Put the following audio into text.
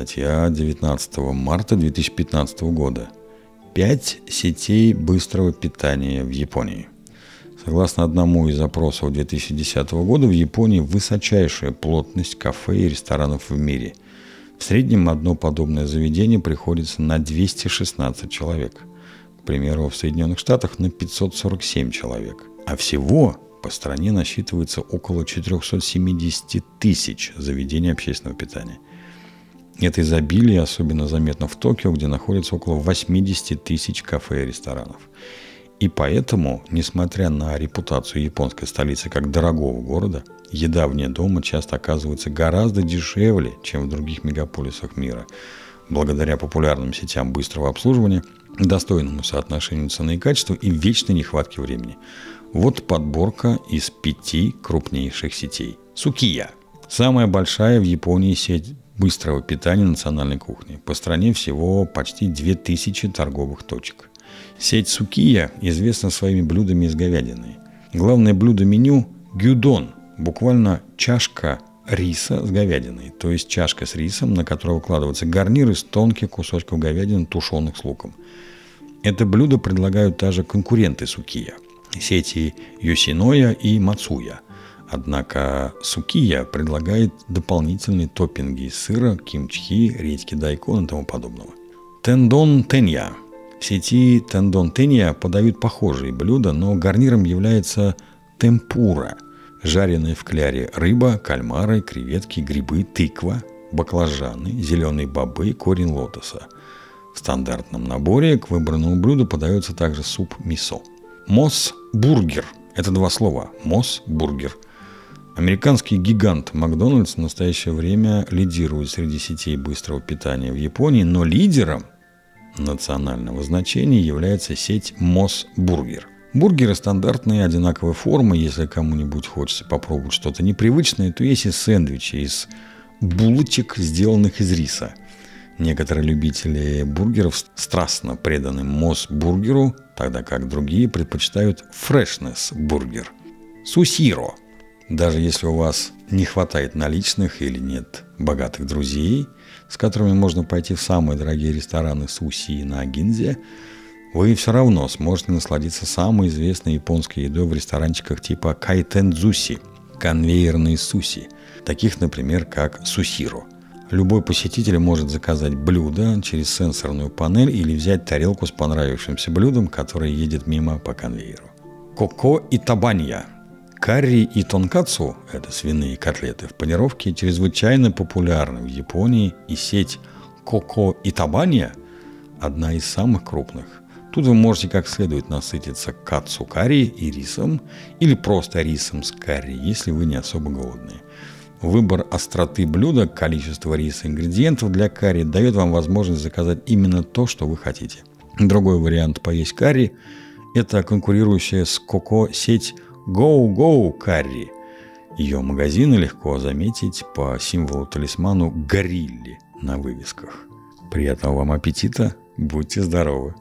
Статья 19 марта 2015 года. Пять сетей быстрого питания в Японии. Согласно одному из опросов 2010 года, в Японии высочайшая плотность кафе и ресторанов в мире. В среднем одно подобное заведение приходится на 216 человек. К примеру, в Соединенных Штатах на 547 человек. А всего по стране насчитывается около 470 тысяч заведений общественного питания. Это изобилие особенно заметно в Токио, где находится около 80 тысяч кафе и ресторанов. И поэтому, несмотря на репутацию японской столицы как дорогого города, еда вне дома часто оказывается гораздо дешевле, чем в других мегаполисах мира, благодаря популярным сетям быстрого обслуживания, достойному соотношению цены и качества и вечной нехватке времени. Вот подборка из пяти крупнейших сетей. Сукия. Самая большая в Японии сеть быстрого питания национальной кухни. По стране всего почти 2000 торговых точек. Сеть Сукия известна своими блюдами из говядины. Главное блюдо меню – гюдон, буквально чашка риса с говядиной, то есть чашка с рисом, на которую укладывается гарнир из тонких кусочков говядины, тушеных с луком. Это блюдо предлагают даже конкуренты Сукия – сети Йосиноя и Мацуя. Однако Сукия предлагает дополнительные топпинги из сыра, кимчхи, редьки дайкон и тому подобного. Тендон Тенья. В сети Тендон Тенья подают похожие блюда, но гарниром является темпура – жареная в кляре рыба, кальмары, креветки, грибы, тыква, баклажаны, зеленые бобы, корень лотоса. В стандартном наборе к выбранному блюду подается также суп мисо – Мосс-бургер. Это два слова. Мосс-бургер. Американский гигант Макдональдс в настоящее время лидирует среди сетей быстрого питания в Японии, но лидером национального значения является сеть Мосс-бургер. Бургеры стандартные, одинаковой формы. Если кому-нибудь хочется попробовать что-то непривычное, то есть и сэндвичи из булочек, сделанных из риса – Некоторые любители бургеров страстно преданы Мосс-бургеру, тогда как другие предпочитают Freshness Burger. Сусиро. Даже если у вас не хватает наличных или нет богатых друзей, с которыми можно пойти в самые дорогие рестораны суси на Гинзе, вы все равно сможете насладиться самой известной японской едой в ресторанчиках типа кайтензуси – конвейерные суси, таких, например, как сусиро – Любой посетитель может заказать блюдо через сенсорную панель или взять тарелку с понравившимся блюдом, которое едет мимо по конвейеру. Коко и табанья. Карри и тонкацу – это свиные котлеты в панировке, чрезвычайно популярны в Японии, и сеть Коко и Табанья – одна из самых крупных. Тут вы можете как следует насытиться кацу карри и рисом, или просто рисом с карри, если вы не особо голодные. Выбор остроты блюда, количество риса и ингредиентов для карри дает вам возможность заказать именно то, что вы хотите. Другой вариант поесть карри – это конкурирующая с Коко сеть Go Curry. Ее магазины легко заметить по символу-талисману горилли на вывесках. Приятного вам аппетита, будьте здоровы!